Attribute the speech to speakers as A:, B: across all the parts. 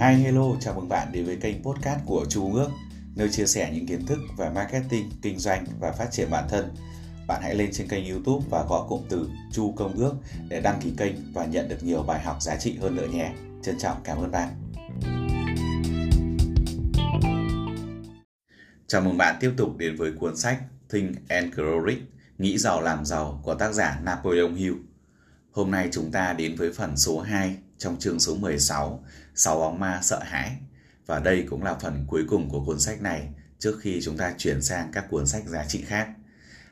A: Hi hello, chào mừng bạn đến với kênh podcast của Chu Ước, nơi chia sẻ những kiến thức về marketing, kinh doanh và phát triển bản thân. Bạn hãy lên trên kênh YouTube và gõ cụm từ Chu Công Ước để đăng ký kênh và nhận được nhiều bài học giá trị hơn nữa nhé. Trân trọng cảm ơn bạn. Chào mừng bạn tiếp tục đến với cuốn sách Think and Grow Rich, Nghĩ giàu làm giàu của tác giả Napoleon Hill. Hôm nay chúng ta đến với phần số 2 trong chương số 16, sáu bóng ma sợ hãi. Và đây cũng là phần cuối cùng của cuốn sách này trước khi chúng ta chuyển sang các cuốn sách giá trị khác.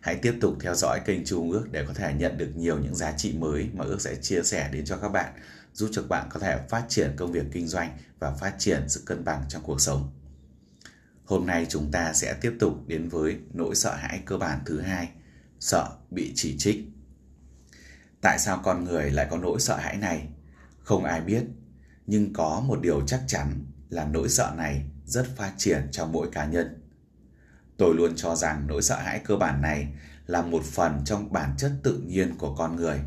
A: Hãy tiếp tục theo dõi kênh Chu Ước để có thể nhận được nhiều những giá trị mới mà Ước sẽ chia sẻ đến cho các bạn, giúp cho bạn có thể phát triển công việc kinh doanh và phát triển sự cân bằng trong cuộc sống. Hôm nay chúng ta sẽ tiếp tục đến với nỗi sợ hãi cơ bản thứ hai, sợ bị chỉ trích. Tại sao con người lại có nỗi sợ hãi này? Không ai biết, nhưng có một điều chắc chắn là nỗi sợ này rất phát triển trong mỗi cá nhân. Tôi luôn cho rằng nỗi sợ hãi cơ bản này là một phần trong bản chất tự nhiên của con người.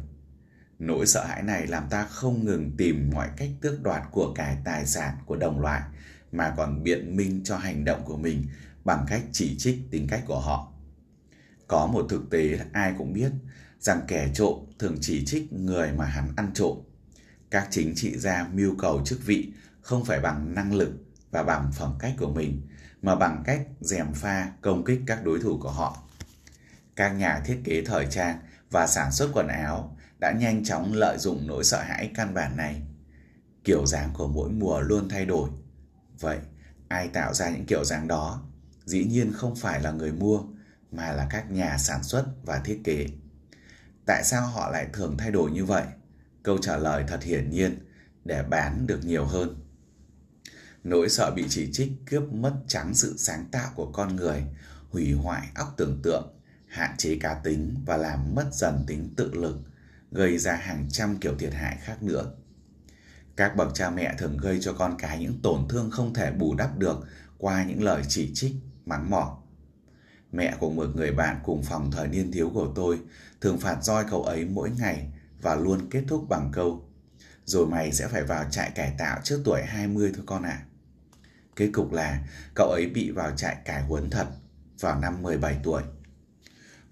A: Nỗi sợ hãi này làm ta không ngừng tìm mọi cách tước đoạt của cải tài sản của đồng loại mà còn biện minh cho hành động của mình bằng cách chỉ trích tính cách của họ. Có một thực tế ai cũng biết rằng kẻ trộm thường chỉ trích người mà hắn ăn trộm. Các chính trị gia mưu cầu chức vị không phải bằng năng lực và bằng phẩm cách của mình, mà bằng cách dèm pha công kích các đối thủ của họ. Các nhà thiết kế thời trang và sản xuất quần áo đã nhanh chóng lợi dụng nỗi sợ hãi căn bản này. Kiểu dáng của mỗi mùa luôn thay đổi. Vậy, ai tạo ra những kiểu dáng đó? Dĩ nhiên không phải là người mua, mà là các nhà sản xuất và thiết kế. Tại sao họ lại thường thay đổi như vậy? Câu trả lời thật hiển nhiên, để bán được nhiều hơn. Nỗi sợ bị chỉ trích cướp mất trắng sự sáng tạo của con người, hủy hoại óc tưởng tượng, hạn chế cá tính và làm mất dần tính tự lực, gây ra hàng trăm kiểu thiệt hại khác nữa. Các bậc cha mẹ thường gây cho con cái những tổn thương không thể bù đắp được qua những lời chỉ trích, mắng mỏ. Mẹ của một người bạn cùng phòng thời niên thiếu của tôi thường phạt roi cậu ấy mỗi ngày và luôn kết thúc bằng câu Rồi mày sẽ phải vào trại cải tạo trước tuổi 20 thôi con ạ. À. Kết cục là cậu ấy bị vào trại cải huấn thật vào năm 17 tuổi.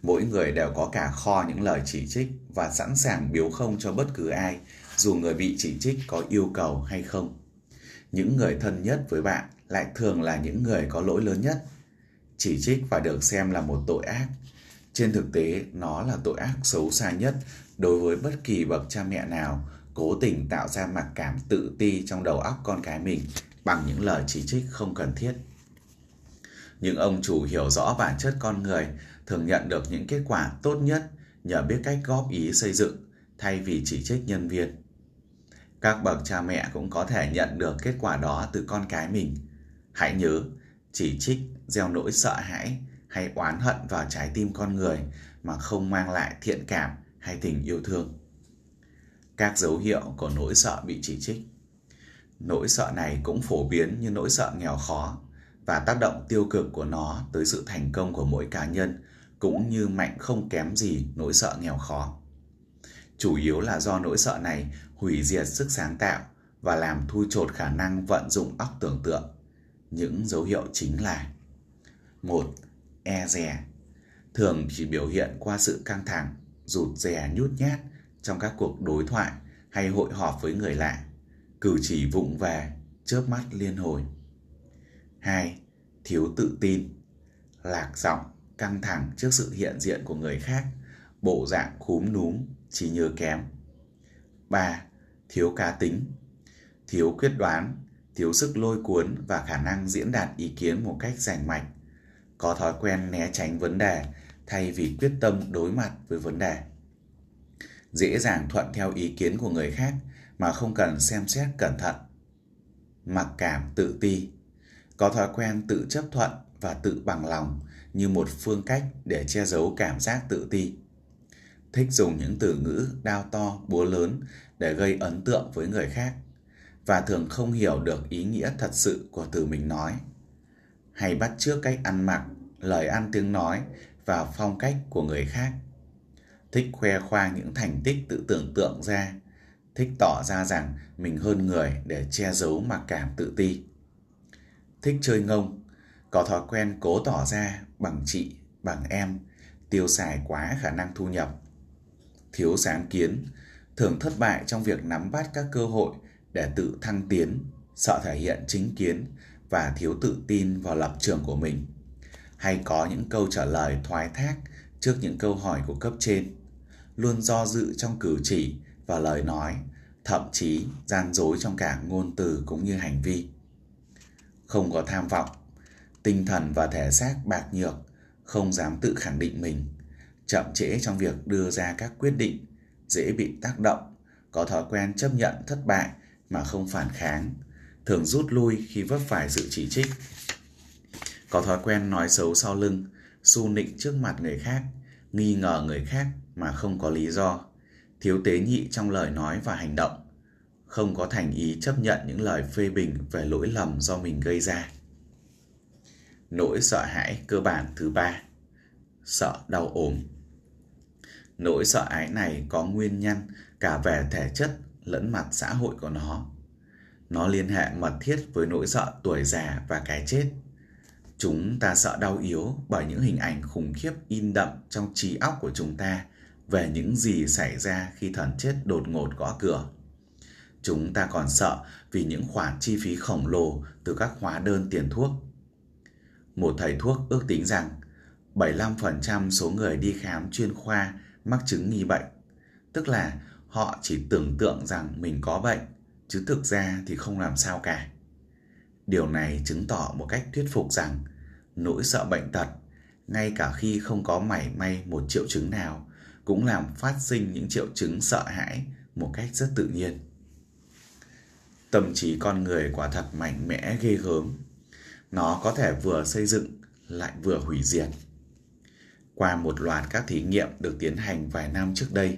A: Mỗi người đều có cả kho những lời chỉ trích và sẵn sàng biếu không cho bất cứ ai, dù người bị chỉ trích có yêu cầu hay không. Những người thân nhất với bạn lại thường là những người có lỗi lớn nhất. Chỉ trích phải được xem là một tội ác. Trên thực tế, nó là tội ác xấu xa nhất đối với bất kỳ bậc cha mẹ nào cố tình tạo ra mặc cảm tự ti trong đầu óc con cái mình bằng những lời chỉ trích không cần thiết. Những ông chủ hiểu rõ bản chất con người thường nhận được những kết quả tốt nhất nhờ biết cách góp ý xây dựng thay vì chỉ trích nhân viên. Các bậc cha mẹ cũng có thể nhận được kết quả đó từ con cái mình. Hãy nhớ, chỉ trích gieo nỗi sợ hãi hay oán hận vào trái tim con người mà không mang lại thiện cảm hay tình yêu thương. Các dấu hiệu của nỗi sợ bị chỉ trích Nỗi sợ này cũng phổ biến như nỗi sợ nghèo khó và tác động tiêu cực của nó tới sự thành công của mỗi cá nhân cũng như mạnh không kém gì nỗi sợ nghèo khó. Chủ yếu là do nỗi sợ này hủy diệt sức sáng tạo và làm thui chột khả năng vận dụng óc tưởng tượng. Những dấu hiệu chính là một E dè thường chỉ biểu hiện qua sự căng thẳng, rụt rè nhút nhát trong các cuộc đối thoại hay hội họp với người lạ cử chỉ vụng về, chớp mắt liên hồi. 2. Thiếu tự tin, lạc giọng, căng thẳng trước sự hiện diện của người khác, bộ dạng khúm núm, trí nhớ kém. 3. Thiếu cá tính, thiếu quyết đoán, thiếu sức lôi cuốn và khả năng diễn đạt ý kiến một cách rành mạch, có thói quen né tránh vấn đề thay vì quyết tâm đối mặt với vấn đề. Dễ dàng thuận theo ý kiến của người khác mà không cần xem xét cẩn thận. Mặc cảm tự ti, có thói quen tự chấp thuận và tự bằng lòng như một phương cách để che giấu cảm giác tự ti. Thích dùng những từ ngữ đao to, búa lớn để gây ấn tượng với người khác và thường không hiểu được ý nghĩa thật sự của từ mình nói. Hay bắt chước cách ăn mặc, lời ăn tiếng nói và phong cách của người khác. Thích khoe khoang những thành tích tự tưởng tượng ra thích tỏ ra rằng mình hơn người để che giấu mặc cảm tự ti. Thích chơi ngông, có thói quen cố tỏ ra bằng chị, bằng em, tiêu xài quá khả năng thu nhập. Thiếu sáng kiến, thường thất bại trong việc nắm bắt các cơ hội để tự thăng tiến, sợ thể hiện chính kiến và thiếu tự tin vào lập trường của mình. Hay có những câu trả lời thoái thác trước những câu hỏi của cấp trên, luôn do dự trong cử chỉ và lời nói, thậm chí gian dối trong cả ngôn từ cũng như hành vi. Không có tham vọng, tinh thần và thể xác bạc nhược, không dám tự khẳng định mình, chậm trễ trong việc đưa ra các quyết định, dễ bị tác động, có thói quen chấp nhận thất bại mà không phản kháng, thường rút lui khi vấp phải sự chỉ trích. Có thói quen nói xấu sau lưng, su nịnh trước mặt người khác, nghi ngờ người khác mà không có lý do, thiếu tế nhị trong lời nói và hành động, không có thành ý chấp nhận những lời phê bình về lỗi lầm do mình gây ra. Nỗi sợ hãi cơ bản thứ ba, sợ đau ốm. Nỗi sợ ái này có nguyên nhân cả về thể chất lẫn mặt xã hội của nó. Nó liên hệ mật thiết với nỗi sợ tuổi già và cái chết. Chúng ta sợ đau yếu bởi những hình ảnh khủng khiếp in đậm trong trí óc của chúng ta về những gì xảy ra khi thần chết đột ngột gõ cửa. Chúng ta còn sợ vì những khoản chi phí khổng lồ từ các hóa đơn tiền thuốc. Một thầy thuốc ước tính rằng 75% số người đi khám chuyên khoa mắc chứng nghi bệnh, tức là họ chỉ tưởng tượng rằng mình có bệnh, chứ thực ra thì không làm sao cả. Điều này chứng tỏ một cách thuyết phục rằng nỗi sợ bệnh tật, ngay cả khi không có mảy may một triệu chứng nào, cũng làm phát sinh những triệu chứng sợ hãi một cách rất tự nhiên. Tâm trí con người quả thật mạnh mẽ ghê gớm. Nó có thể vừa xây dựng lại vừa hủy diệt. Qua một loạt các thí nghiệm được tiến hành vài năm trước đây,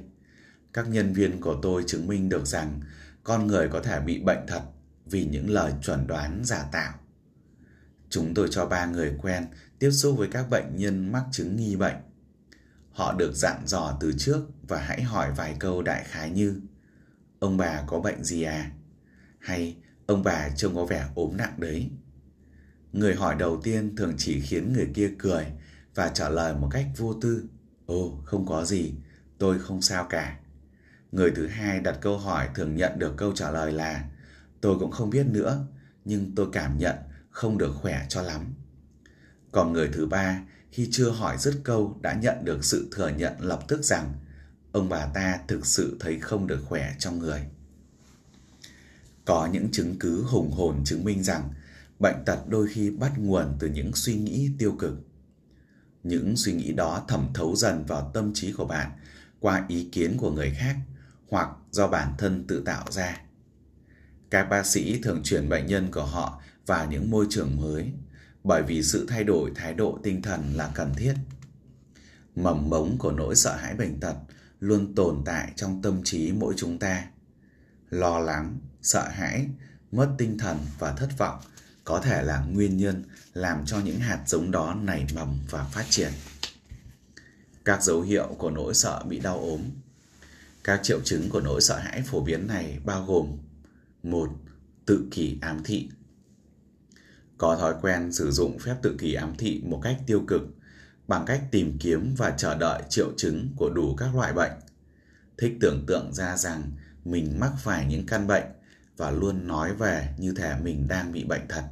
A: các nhân viên của tôi chứng minh được rằng con người có thể bị bệnh thật vì những lời chuẩn đoán giả tạo. Chúng tôi cho ba người quen tiếp xúc với các bệnh nhân mắc chứng nghi bệnh. Họ được dặn dò từ trước và hãy hỏi vài câu đại khái như Ông bà có bệnh gì à? Hay ông bà trông có vẻ ốm nặng đấy? Người hỏi đầu tiên thường chỉ khiến người kia cười và trả lời một cách vô tư. Ồ, không có gì, tôi không sao cả. Người thứ hai đặt câu hỏi thường nhận được câu trả lời là Tôi cũng không biết nữa, nhưng tôi cảm nhận không được khỏe cho lắm. Còn người thứ ba, khi chưa hỏi dứt câu đã nhận được sự thừa nhận lập tức rằng ông bà ta thực sự thấy không được khỏe trong người. Có những chứng cứ hùng hồn chứng minh rằng bệnh tật đôi khi bắt nguồn từ những suy nghĩ tiêu cực. Những suy nghĩ đó thẩm thấu dần vào tâm trí của bạn qua ý kiến của người khác hoặc do bản thân tự tạo ra. Các bác sĩ thường chuyển bệnh nhân của họ vào những môi trường mới bởi vì sự thay đổi thái độ tinh thần là cần thiết. Mầm mống của nỗi sợ hãi bệnh tật luôn tồn tại trong tâm trí mỗi chúng ta. Lo lắng, sợ hãi, mất tinh thần và thất vọng có thể là nguyên nhân làm cho những hạt giống đó nảy mầm và phát triển. Các dấu hiệu của nỗi sợ bị đau ốm các triệu chứng của nỗi sợ hãi phổ biến này bao gồm một Tự kỷ ám thị Có thói quen sử dụng phép tự kỷ ám thị một cách tiêu cực bằng cách tìm kiếm và chờ đợi triệu chứng của đủ các loại bệnh. Thích tưởng tượng ra rằng mình mắc phải những căn bệnh và luôn nói về như thể mình đang bị bệnh thật.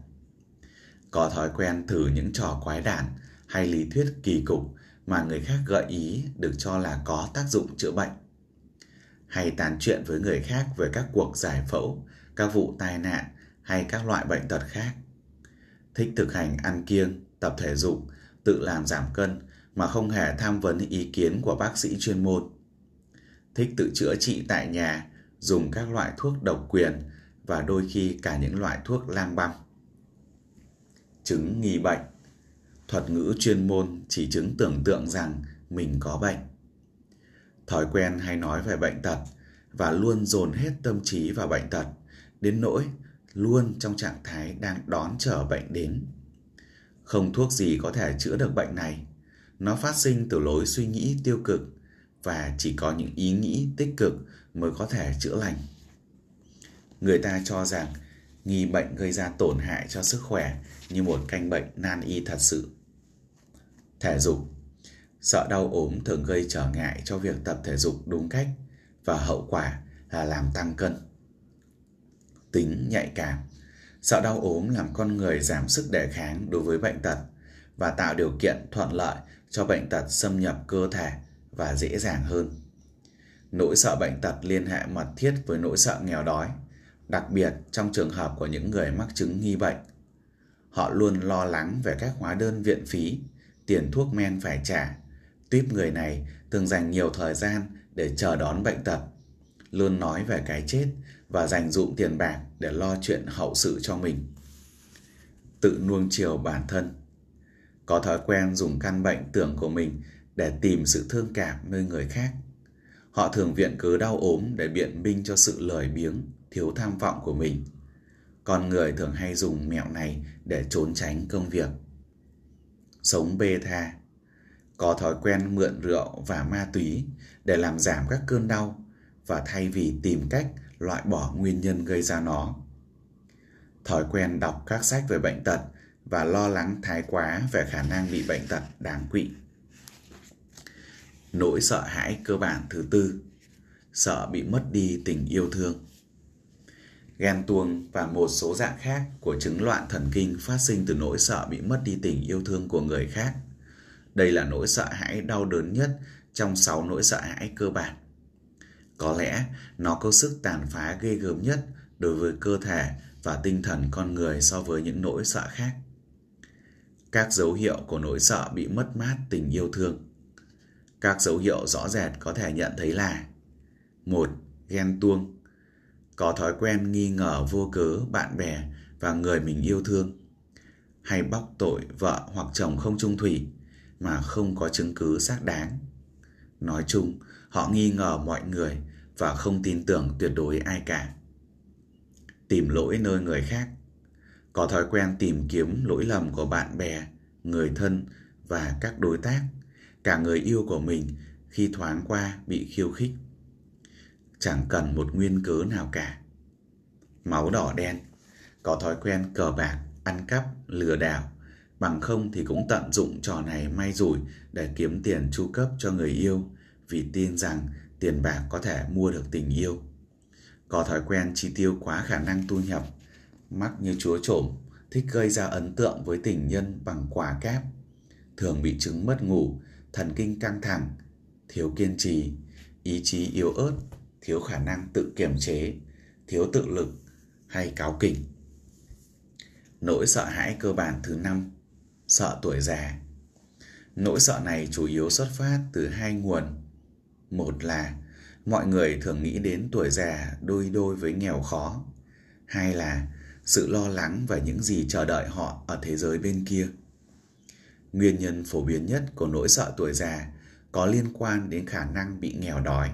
A: Có thói quen thử những trò quái đản hay lý thuyết kỳ cục mà người khác gợi ý được cho là có tác dụng chữa bệnh hay tán chuyện với người khác về các cuộc giải phẫu, các vụ tai nạn hay các loại bệnh tật khác. Thích thực hành ăn kiêng, tập thể dục, tự làm giảm cân mà không hề tham vấn ý kiến của bác sĩ chuyên môn. Thích tự chữa trị tại nhà, dùng các loại thuốc độc quyền và đôi khi cả những loại thuốc lang băm. Chứng nghi bệnh Thuật ngữ chuyên môn chỉ chứng tưởng tượng rằng mình có bệnh thói quen hay nói về bệnh tật và luôn dồn hết tâm trí vào bệnh tật đến nỗi luôn trong trạng thái đang đón chờ bệnh đến không thuốc gì có thể chữa được bệnh này nó phát sinh từ lối suy nghĩ tiêu cực và chỉ có những ý nghĩ tích cực mới có thể chữa lành người ta cho rằng nghi bệnh gây ra tổn hại cho sức khỏe như một canh bệnh nan y thật sự. Thể dục Sợ đau ốm thường gây trở ngại cho việc tập thể dục đúng cách và hậu quả là làm tăng cân. Tính nhạy cảm Sợ đau ốm làm con người giảm sức đề kháng đối với bệnh tật và tạo điều kiện thuận lợi cho bệnh tật xâm nhập cơ thể và dễ dàng hơn. Nỗi sợ bệnh tật liên hệ mật thiết với nỗi sợ nghèo đói, đặc biệt trong trường hợp của những người mắc chứng nghi bệnh. Họ luôn lo lắng về các hóa đơn viện phí, tiền thuốc men phải trả. Tuyếp người này thường dành nhiều thời gian để chờ đón bệnh tật, luôn nói về cái chết và dành dụm tiền bạc để lo chuyện hậu sự cho mình. Tự nuông chiều bản thân Có thói quen dùng căn bệnh tưởng của mình để tìm sự thương cảm nơi người khác. Họ thường viện cớ đau ốm để biện minh cho sự lười biếng, thiếu tham vọng của mình. Con người thường hay dùng mẹo này để trốn tránh công việc. Sống bê tha Có thói quen mượn rượu và ma túy để làm giảm các cơn đau và thay vì tìm cách loại bỏ nguyên nhân gây ra nó. Thói quen đọc các sách về bệnh tật và lo lắng thái quá về khả năng bị bệnh tật đáng quỵ. Nỗi sợ hãi cơ bản thứ tư, sợ bị mất đi tình yêu thương. Ghen tuông và một số dạng khác của chứng loạn thần kinh phát sinh từ nỗi sợ bị mất đi tình yêu thương của người khác. Đây là nỗi sợ hãi đau đớn nhất trong 6 nỗi sợ hãi cơ bản. Có lẽ nó có sức tàn phá ghê gớm nhất đối với cơ thể và tinh thần con người so với những nỗi sợ khác. Các dấu hiệu của nỗi sợ bị mất mát tình yêu thương. Các dấu hiệu rõ rệt có thể nhận thấy là một Ghen tuông Có thói quen nghi ngờ vô cớ bạn bè và người mình yêu thương hay bóc tội vợ hoặc chồng không trung thủy mà không có chứng cứ xác đáng. Nói chung, họ nghi ngờ mọi người và không tin tưởng tuyệt đối ai cả. Tìm lỗi nơi người khác Có thói quen tìm kiếm lỗi lầm của bạn bè, người thân và các đối tác, cả người yêu của mình khi thoáng qua bị khiêu khích. Chẳng cần một nguyên cớ nào cả. Máu đỏ đen Có thói quen cờ bạc, ăn cắp, lừa đảo Bằng không thì cũng tận dụng trò này may rủi để kiếm tiền chu cấp cho người yêu vì tin rằng tiền bạc có thể mua được tình yêu. Có thói quen chi tiêu quá khả năng thu nhập, mắc như chúa trộm, thích gây ra ấn tượng với tình nhân bằng quả kép, thường bị chứng mất ngủ, thần kinh căng thẳng, thiếu kiên trì, ý chí yếu ớt, thiếu khả năng tự kiềm chế, thiếu tự lực hay cáo kỉnh. Nỗi sợ hãi cơ bản thứ năm, sợ tuổi già. Nỗi sợ này chủ yếu xuất phát từ hai nguồn một là, mọi người thường nghĩ đến tuổi già đôi đôi với nghèo khó. Hai là, sự lo lắng và những gì chờ đợi họ ở thế giới bên kia. Nguyên nhân phổ biến nhất của nỗi sợ tuổi già có liên quan đến khả năng bị nghèo đói.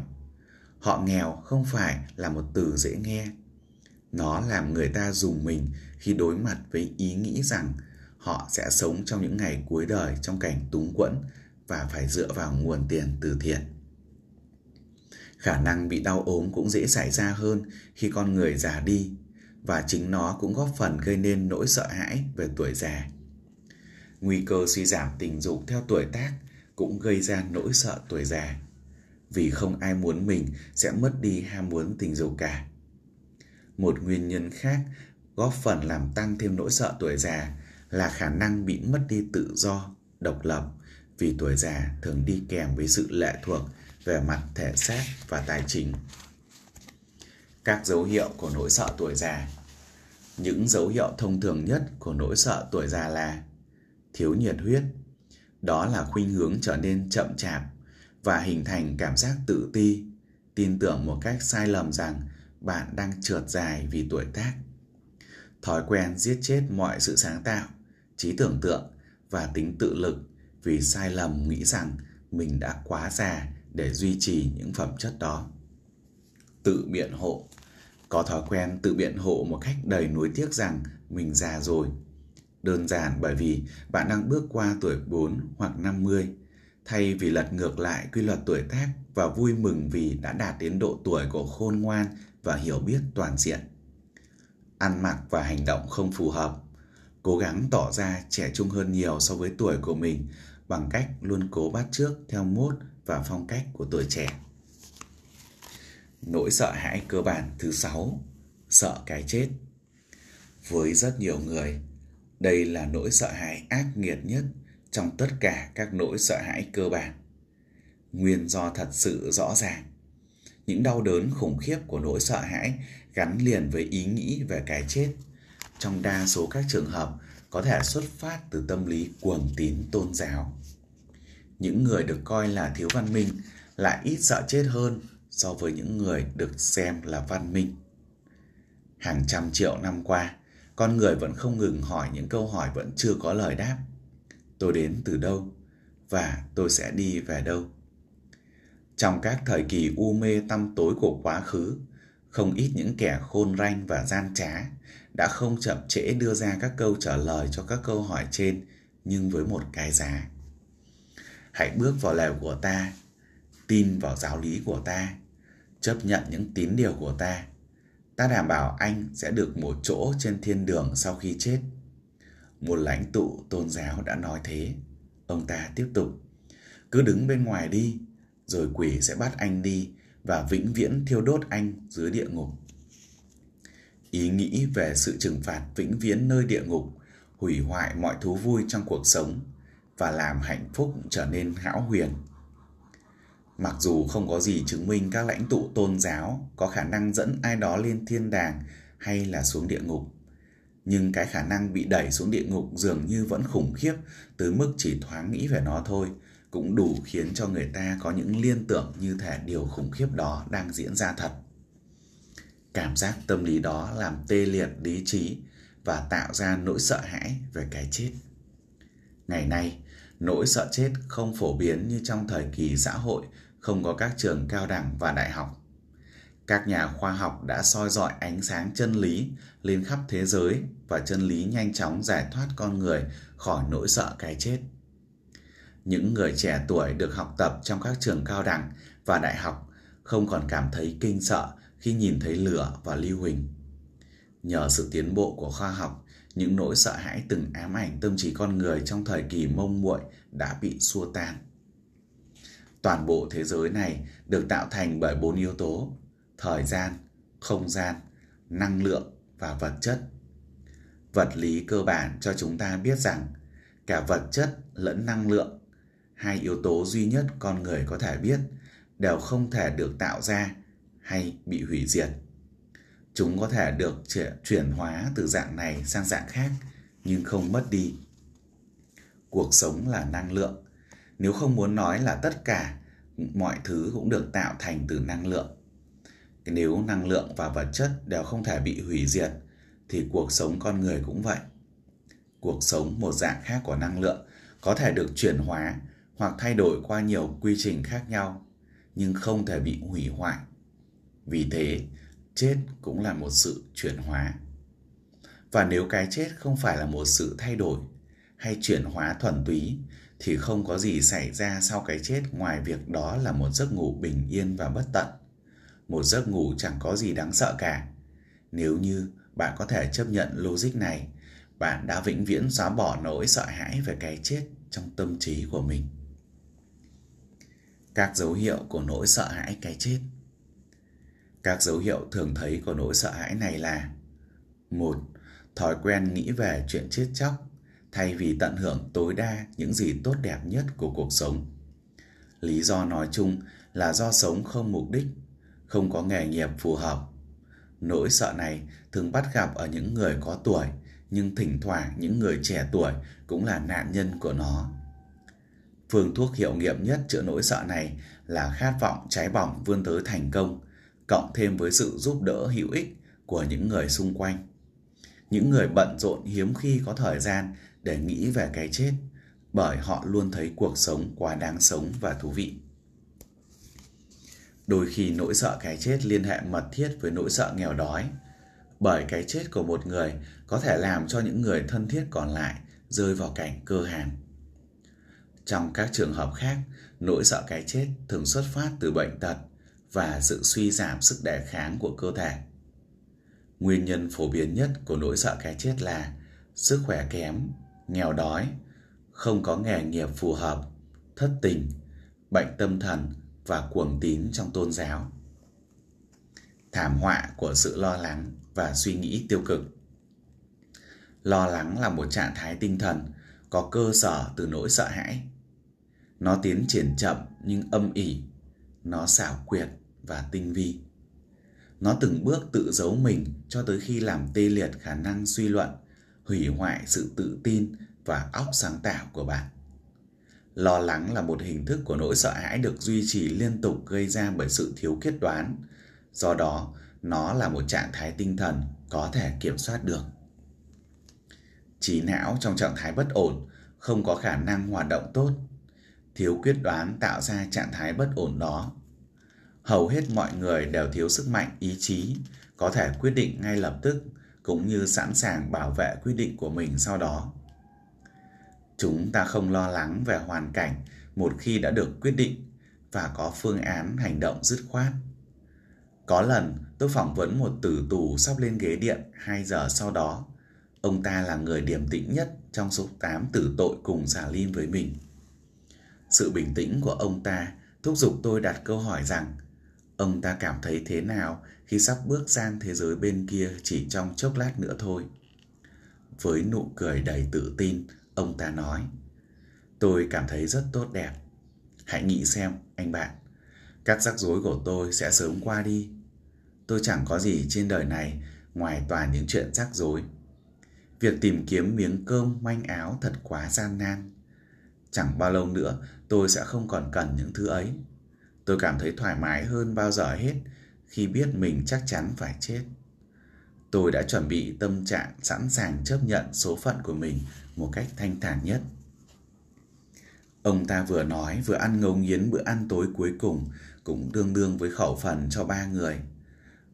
A: Họ nghèo không phải là một từ dễ nghe. Nó làm người ta dùng mình khi đối mặt với ý nghĩ rằng họ sẽ sống trong những ngày cuối đời trong cảnh túng quẫn và phải dựa vào nguồn tiền từ thiện. Khả năng bị đau ốm cũng dễ xảy ra hơn khi con người già đi và chính nó cũng góp phần gây nên nỗi sợ hãi về tuổi già. Nguy cơ suy giảm tình dục theo tuổi tác cũng gây ra nỗi sợ tuổi già vì không ai muốn mình sẽ mất đi ham muốn tình dục cả. Một nguyên nhân khác góp phần làm tăng thêm nỗi sợ tuổi già là khả năng bị mất đi tự do, độc lập vì tuổi già thường đi kèm với sự lệ thuộc về mặt thể xác và tài chính. Các dấu hiệu của nỗi sợ tuổi già Những dấu hiệu thông thường nhất của nỗi sợ tuổi già là thiếu nhiệt huyết, đó là khuynh hướng trở nên chậm chạp và hình thành cảm giác tự ti, tin tưởng một cách sai lầm rằng bạn đang trượt dài vì tuổi tác. Thói quen giết chết mọi sự sáng tạo, trí tưởng tượng và tính tự lực vì sai lầm nghĩ rằng mình đã quá già để duy trì những phẩm chất đó. Tự biện hộ Có thói quen tự biện hộ một cách đầy nuối tiếc rằng mình già rồi. Đơn giản bởi vì bạn đang bước qua tuổi 4 hoặc 50, thay vì lật ngược lại quy luật tuổi tác và vui mừng vì đã đạt đến độ tuổi của khôn ngoan và hiểu biết toàn diện. ăn mặc và hành động không phù hợp, cố gắng tỏ ra trẻ trung hơn nhiều so với tuổi của mình bằng cách luôn cố bắt chước theo mốt và phong cách của tuổi trẻ. Nỗi sợ hãi cơ bản thứ sáu, sợ cái chết. Với rất nhiều người, đây là nỗi sợ hãi ác nghiệt nhất trong tất cả các nỗi sợ hãi cơ bản. Nguyên do thật sự rõ ràng. Những đau đớn khủng khiếp của nỗi sợ hãi gắn liền với ý nghĩ về cái chết. Trong đa số các trường hợp có thể xuất phát từ tâm lý cuồng tín tôn giáo. Những người được coi là thiếu văn minh lại ít sợ chết hơn so với những người được xem là văn minh. Hàng trăm triệu năm qua, con người vẫn không ngừng hỏi những câu hỏi vẫn chưa có lời đáp. Tôi đến từ đâu? Và tôi sẽ đi về đâu? Trong các thời kỳ u mê tăm tối của quá khứ, không ít những kẻ khôn ranh và gian trá đã không chậm trễ đưa ra các câu trả lời cho các câu hỏi trên nhưng với một cái giá. Hãy bước vào lều của ta, tin vào giáo lý của ta, chấp nhận những tín điều của ta. Ta đảm bảo anh sẽ được một chỗ trên thiên đường sau khi chết. Một lãnh tụ tôn giáo đã nói thế. Ông ta tiếp tục. Cứ đứng bên ngoài đi, rồi quỷ sẽ bắt anh đi và vĩnh viễn thiêu đốt anh dưới địa ngục. Ý nghĩ về sự trừng phạt vĩnh viễn nơi địa ngục hủy hoại mọi thú vui trong cuộc sống và làm hạnh phúc trở nên hão huyền. Mặc dù không có gì chứng minh các lãnh tụ tôn giáo có khả năng dẫn ai đó lên thiên đàng hay là xuống địa ngục, nhưng cái khả năng bị đẩy xuống địa ngục dường như vẫn khủng khiếp tới mức chỉ thoáng nghĩ về nó thôi cũng đủ khiến cho người ta có những liên tưởng như thể điều khủng khiếp đó đang diễn ra thật. Cảm giác tâm lý đó làm tê liệt lý trí và tạo ra nỗi sợ hãi về cái chết. Ngày nay, nỗi sợ chết không phổ biến như trong thời kỳ xã hội không có các trường cao đẳng và đại học. Các nhà khoa học đã soi dọi ánh sáng chân lý lên khắp thế giới và chân lý nhanh chóng giải thoát con người khỏi nỗi sợ cái chết. Những người trẻ tuổi được học tập trong các trường cao đẳng và đại học không còn cảm thấy kinh sợ khi nhìn thấy lửa và lưu huỳnh. Nhờ sự tiến bộ của khoa học, những nỗi sợ hãi từng ám ảnh tâm trí con người trong thời kỳ mông muội đã bị xua tan. Toàn bộ thế giới này được tạo thành bởi bốn yếu tố: thời gian, không gian, năng lượng và vật chất. Vật lý cơ bản cho chúng ta biết rằng cả vật chất lẫn năng lượng, hai yếu tố duy nhất con người có thể biết, đều không thể được tạo ra hay bị hủy diệt. Chúng có thể được chuyển hóa từ dạng này sang dạng khác nhưng không mất đi. Cuộc sống là năng lượng. Nếu không muốn nói là tất cả mọi thứ cũng được tạo thành từ năng lượng. Nếu năng lượng và vật chất đều không thể bị hủy diệt thì cuộc sống con người cũng vậy. Cuộc sống một dạng khác của năng lượng có thể được chuyển hóa hoặc thay đổi qua nhiều quy trình khác nhau nhưng không thể bị hủy hoại. Vì thế, chết cũng là một sự chuyển hóa. Và nếu cái chết không phải là một sự thay đổi hay chuyển hóa thuần túy thì không có gì xảy ra sau cái chết ngoài việc đó là một giấc ngủ bình yên và bất tận. Một giấc ngủ chẳng có gì đáng sợ cả. Nếu như bạn có thể chấp nhận logic này, bạn đã vĩnh viễn xóa bỏ nỗi sợ hãi về cái chết trong tâm trí của mình. Các dấu hiệu của nỗi sợ hãi cái chết các dấu hiệu thường thấy của nỗi sợ hãi này là một Thói quen nghĩ về chuyện chết chóc thay vì tận hưởng tối đa những gì tốt đẹp nhất của cuộc sống. Lý do nói chung là do sống không mục đích, không có nghề nghiệp phù hợp. Nỗi sợ này thường bắt gặp ở những người có tuổi, nhưng thỉnh thoảng những người trẻ tuổi cũng là nạn nhân của nó. Phương thuốc hiệu nghiệm nhất chữa nỗi sợ này là khát vọng cháy bỏng vươn tới thành công – cộng thêm với sự giúp đỡ hữu ích của những người xung quanh. Những người bận rộn hiếm khi có thời gian để nghĩ về cái chết, bởi họ luôn thấy cuộc sống quá đáng sống và thú vị. Đôi khi nỗi sợ cái chết liên hệ mật thiết với nỗi sợ nghèo đói, bởi cái chết của một người có thể làm cho những người thân thiết còn lại rơi vào cảnh cơ hàn. Trong các trường hợp khác, nỗi sợ cái chết thường xuất phát từ bệnh tật và sự suy giảm sức đề kháng của cơ thể. Nguyên nhân phổ biến nhất của nỗi sợ cái chết là sức khỏe kém, nghèo đói, không có nghề nghiệp phù hợp, thất tình, bệnh tâm thần và cuồng tín trong tôn giáo. Thảm họa của sự lo lắng và suy nghĩ tiêu cực. Lo lắng là một trạng thái tinh thần có cơ sở từ nỗi sợ hãi. Nó tiến triển chậm nhưng âm ỉ, nó xảo quyệt và tinh vi. Nó từng bước tự giấu mình cho tới khi làm tê liệt khả năng suy luận, hủy hoại sự tự tin và óc sáng tạo của bạn. Lo lắng là một hình thức của nỗi sợ hãi được duy trì liên tục gây ra bởi sự thiếu kết đoán. Do đó, nó là một trạng thái tinh thần có thể kiểm soát được. Trí não trong trạng thái bất ổn không có khả năng hoạt động tốt. Thiếu quyết đoán tạo ra trạng thái bất ổn đó. Hầu hết mọi người đều thiếu sức mạnh ý chí, có thể quyết định ngay lập tức cũng như sẵn sàng bảo vệ quyết định của mình sau đó. Chúng ta không lo lắng về hoàn cảnh một khi đã được quyết định và có phương án hành động dứt khoát. Có lần tôi phỏng vấn một tử tù sắp lên ghế điện 2 giờ sau đó. Ông ta là người điềm tĩnh nhất trong số 8 tử tội cùng xả lim với mình. Sự bình tĩnh của ông ta thúc giục tôi đặt câu hỏi rằng ông ta cảm thấy thế nào khi sắp bước sang thế giới bên kia chỉ trong chốc lát nữa thôi. Với nụ cười đầy tự tin, ông ta nói Tôi cảm thấy rất tốt đẹp. Hãy nghĩ xem, anh bạn, các rắc rối của tôi sẽ sớm qua đi. Tôi chẳng có gì trên đời này ngoài toàn những chuyện rắc rối. Việc tìm kiếm miếng cơm manh áo thật quá gian nan. Chẳng bao lâu nữa, tôi sẽ không còn cần những thứ ấy. Tôi cảm thấy thoải mái hơn bao giờ hết, khi biết mình chắc chắn phải chết. Tôi đã chuẩn bị tâm trạng sẵn sàng chấp nhận số phận của mình một cách thanh thản nhất. Ông ta vừa nói vừa ăn ngấu nghiến bữa ăn tối cuối cùng, cũng tương đương với khẩu phần cho ba người.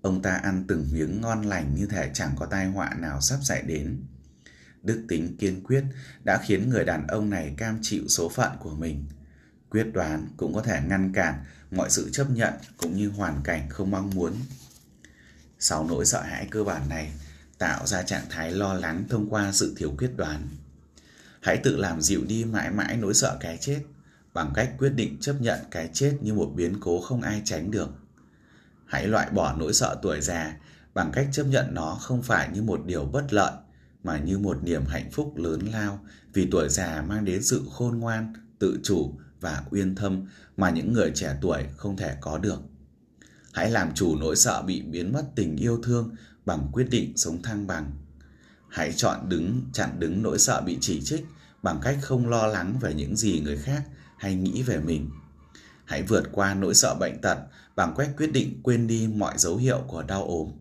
A: Ông ta ăn từng miếng ngon lành như thể chẳng có tai họa nào sắp xảy đến. Đức tính kiên quyết đã khiến người đàn ông này cam chịu số phận của mình. Quyết đoán cũng có thể ngăn cản mọi sự chấp nhận cũng như hoàn cảnh không mong muốn. Sau nỗi sợ hãi cơ bản này, tạo ra trạng thái lo lắng thông qua sự thiếu quyết đoán. Hãy tự làm dịu đi mãi mãi nỗi sợ cái chết bằng cách quyết định chấp nhận cái chết như một biến cố không ai tránh được. Hãy loại bỏ nỗi sợ tuổi già bằng cách chấp nhận nó không phải như một điều bất lợi mà như một niềm hạnh phúc lớn lao vì tuổi già mang đến sự khôn ngoan, tự chủ và uyên thâm mà những người trẻ tuổi không thể có được. Hãy làm chủ nỗi sợ bị biến mất tình yêu thương bằng quyết định sống thăng bằng. Hãy chọn đứng chặn đứng nỗi sợ bị chỉ trích bằng cách không lo lắng về những gì người khác hay nghĩ về mình. Hãy vượt qua nỗi sợ bệnh tật bằng cách quyết định quên đi mọi dấu hiệu của đau ốm.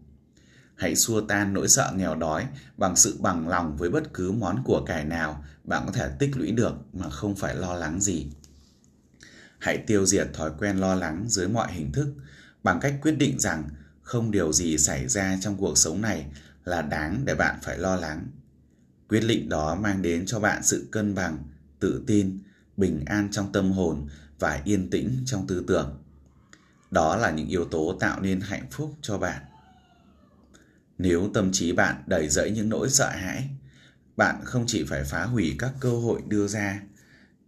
A: Hãy xua tan nỗi sợ nghèo đói bằng sự bằng lòng với bất cứ món của cải nào bạn có thể tích lũy được mà không phải lo lắng gì. Hãy tiêu diệt thói quen lo lắng dưới mọi hình thức bằng cách quyết định rằng không điều gì xảy ra trong cuộc sống này là đáng để bạn phải lo lắng. Quyết định đó mang đến cho bạn sự cân bằng, tự tin, bình an trong tâm hồn và yên tĩnh trong tư tưởng. Đó là những yếu tố tạo nên hạnh phúc cho bạn. Nếu tâm trí bạn đầy rẫy những nỗi sợ hãi, bạn không chỉ phải phá hủy các cơ hội đưa ra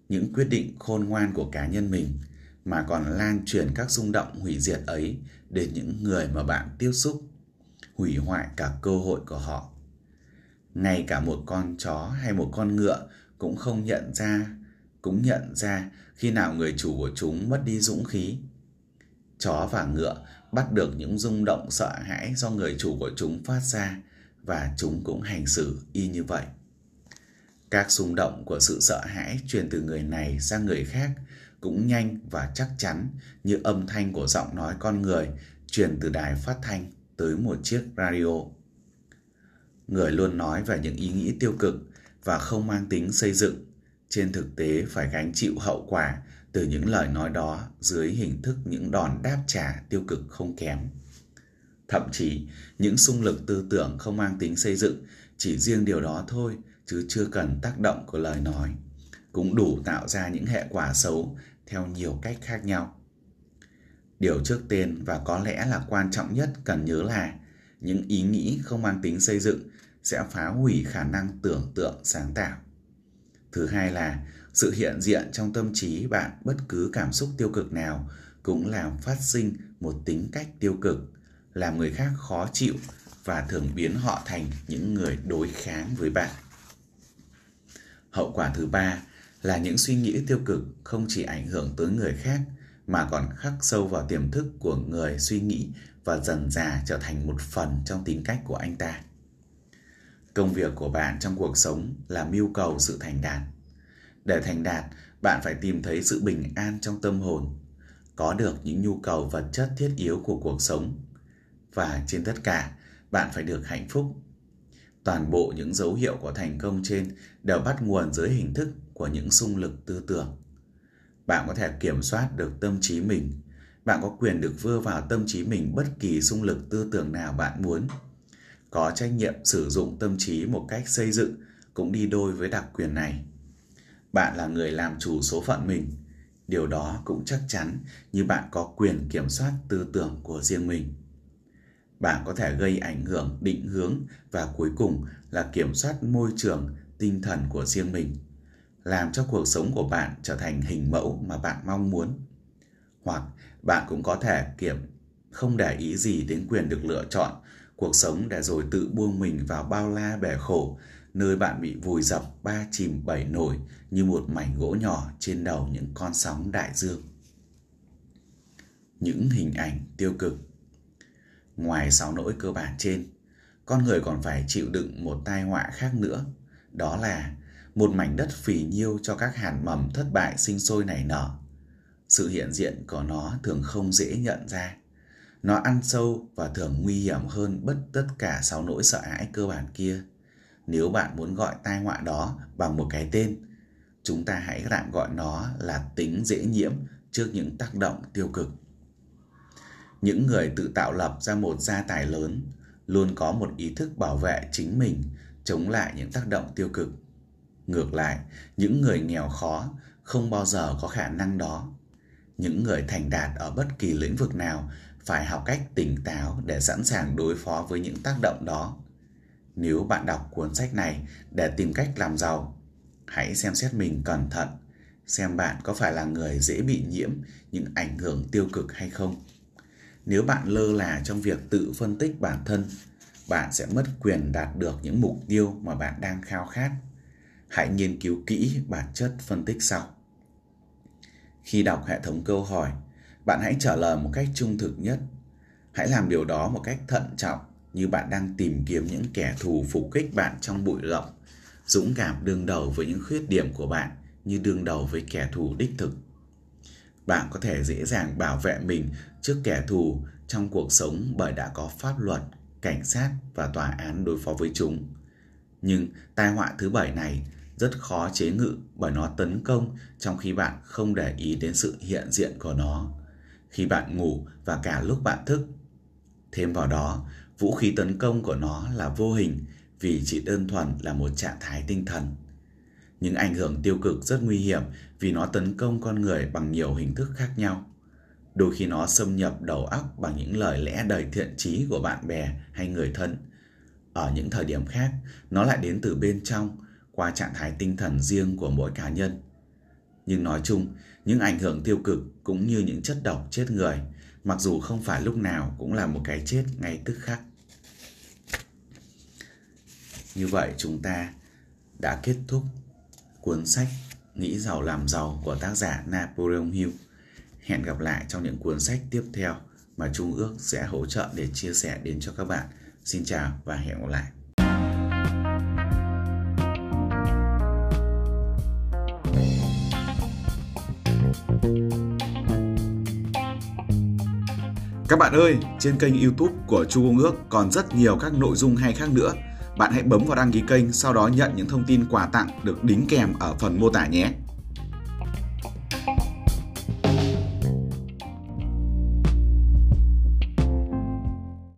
A: những quyết định khôn ngoan của cá nhân mình mà còn lan truyền các xung động hủy diệt ấy đến những người mà bạn tiếp xúc, hủy hoại cả cơ hội của họ. Ngay cả một con chó hay một con ngựa cũng không nhận ra, cũng nhận ra khi nào người chủ của chúng mất đi dũng khí. Chó và ngựa bắt được những rung động sợ hãi do người chủ của chúng phát ra và chúng cũng hành xử y như vậy. Các xung động của sự sợ hãi truyền từ người này sang người khác cũng nhanh và chắc chắn như âm thanh của giọng nói con người truyền từ đài phát thanh tới một chiếc radio. Người luôn nói về những ý nghĩ tiêu cực và không mang tính xây dựng, trên thực tế phải gánh chịu hậu quả từ những lời nói đó dưới hình thức những đòn đáp trả tiêu cực không kém. Thậm chí, những xung lực tư tưởng không mang tính xây dựng chỉ riêng điều đó thôi chứ chưa cần tác động của lời nói cũng đủ tạo ra những hệ quả xấu theo nhiều cách khác nhau. Điều trước tiên và có lẽ là quan trọng nhất cần nhớ là những ý nghĩ không mang tính xây dựng sẽ phá hủy khả năng tưởng tượng sáng tạo. Thứ hai là sự hiện diện trong tâm trí bạn bất cứ cảm xúc tiêu cực nào cũng làm phát sinh một tính cách tiêu cực, làm người khác khó chịu và thường biến họ thành những người đối kháng với bạn. Hậu quả thứ ba là những suy nghĩ tiêu cực không chỉ ảnh hưởng tới người khác mà còn khắc sâu vào tiềm thức của người suy nghĩ và dần dà trở thành một phần trong tính cách của anh ta. Công việc của bạn trong cuộc sống là mưu cầu sự thành đạt. Để thành đạt, bạn phải tìm thấy sự bình an trong tâm hồn, có được những nhu cầu vật chất thiết yếu của cuộc sống. Và trên tất cả, bạn phải được hạnh phúc. Toàn bộ những dấu hiệu của thành công trên đều bắt nguồn dưới hình thức của những xung lực tư tưởng. Bạn có thể kiểm soát được tâm trí mình. Bạn có quyền được vươn vào tâm trí mình bất kỳ xung lực tư tưởng nào bạn muốn. Có trách nhiệm sử dụng tâm trí một cách xây dựng cũng đi đôi với đặc quyền này. Bạn là người làm chủ số phận mình. Điều đó cũng chắc chắn như bạn có quyền kiểm soát tư tưởng của riêng mình bạn có thể gây ảnh hưởng, định hướng và cuối cùng là kiểm soát môi trường, tinh thần của riêng mình, làm cho cuộc sống của bạn trở thành hình mẫu mà bạn mong muốn hoặc bạn cũng có thể kiểm, không để ý gì đến quyền được lựa chọn cuộc sống để rồi tự buông mình vào bao la bể khổ, nơi bạn bị vùi dập ba chìm bảy nổi như một mảnh gỗ nhỏ trên đầu những con sóng đại dương những hình ảnh tiêu cực ngoài sáu nỗi cơ bản trên, con người còn phải chịu đựng một tai họa khác nữa, đó là một mảnh đất phì nhiêu cho các hạt mầm thất bại sinh sôi nảy nở. Sự hiện diện của nó thường không dễ nhận ra. Nó ăn sâu và thường nguy hiểm hơn bất tất cả sáu nỗi sợ hãi cơ bản kia. Nếu bạn muốn gọi tai họa đó bằng một cái tên, chúng ta hãy tạm gọi nó là tính dễ nhiễm trước những tác động tiêu cực. Những người tự tạo lập ra một gia tài lớn luôn có một ý thức bảo vệ chính mình chống lại những tác động tiêu cực Ngược lại, những người nghèo khó không bao giờ có khả năng đó. Những người thành đạt ở bất kỳ lĩnh vực nào phải học cách tỉnh táo để sẵn sàng đối phó với những tác động đó. Nếu bạn đọc cuốn sách này để tìm cách làm giàu, hãy xem xét mình cẩn thận, xem bạn có phải là người dễ bị nhiễm những ảnh hưởng tiêu cực hay không. Nếu bạn lơ là trong việc tự phân tích bản thân, bạn sẽ mất quyền đạt được những mục tiêu mà bạn đang khao khát hãy nghiên cứu kỹ bản chất phân tích sau. Khi đọc hệ thống câu hỏi, bạn hãy trả lời một cách trung thực nhất. Hãy làm điều đó một cách thận trọng như bạn đang tìm kiếm những kẻ thù phục kích bạn trong bụi rậm, dũng cảm đương đầu với những khuyết điểm của bạn như đương đầu với kẻ thù đích thực. Bạn có thể dễ dàng bảo vệ mình trước kẻ thù trong cuộc sống bởi đã có pháp luật, cảnh sát và tòa án đối phó với chúng. Nhưng tai họa thứ bảy này rất khó chế ngự bởi nó tấn công trong khi bạn không để ý đến sự hiện diện của nó khi bạn ngủ và cả lúc bạn thức. Thêm vào đó, vũ khí tấn công của nó là vô hình vì chỉ đơn thuần là một trạng thái tinh thần. Những ảnh hưởng tiêu cực rất nguy hiểm vì nó tấn công con người bằng nhiều hình thức khác nhau. Đôi khi nó xâm nhập đầu óc bằng những lời lẽ đầy thiện trí của bạn bè hay người thân. Ở những thời điểm khác, nó lại đến từ bên trong, qua trạng thái tinh thần riêng của mỗi cá nhân. Nhưng nói chung, những ảnh hưởng tiêu cực cũng như những chất độc chết người, mặc dù không phải lúc nào cũng là một cái chết ngay tức khắc. Như vậy chúng ta đã kết thúc cuốn sách Nghĩ giàu làm giàu của tác giả Napoleon Hill. Hẹn gặp lại trong những cuốn sách tiếp theo mà Trung ước sẽ hỗ trợ để chia sẻ đến cho các bạn. Xin chào và hẹn gặp lại. Các bạn ơi, trên kênh YouTube của Chu Công Ước còn rất nhiều các nội dung hay khác nữa. Bạn hãy bấm vào đăng ký kênh, sau đó nhận những thông tin quà tặng được đính kèm ở phần mô tả nhé.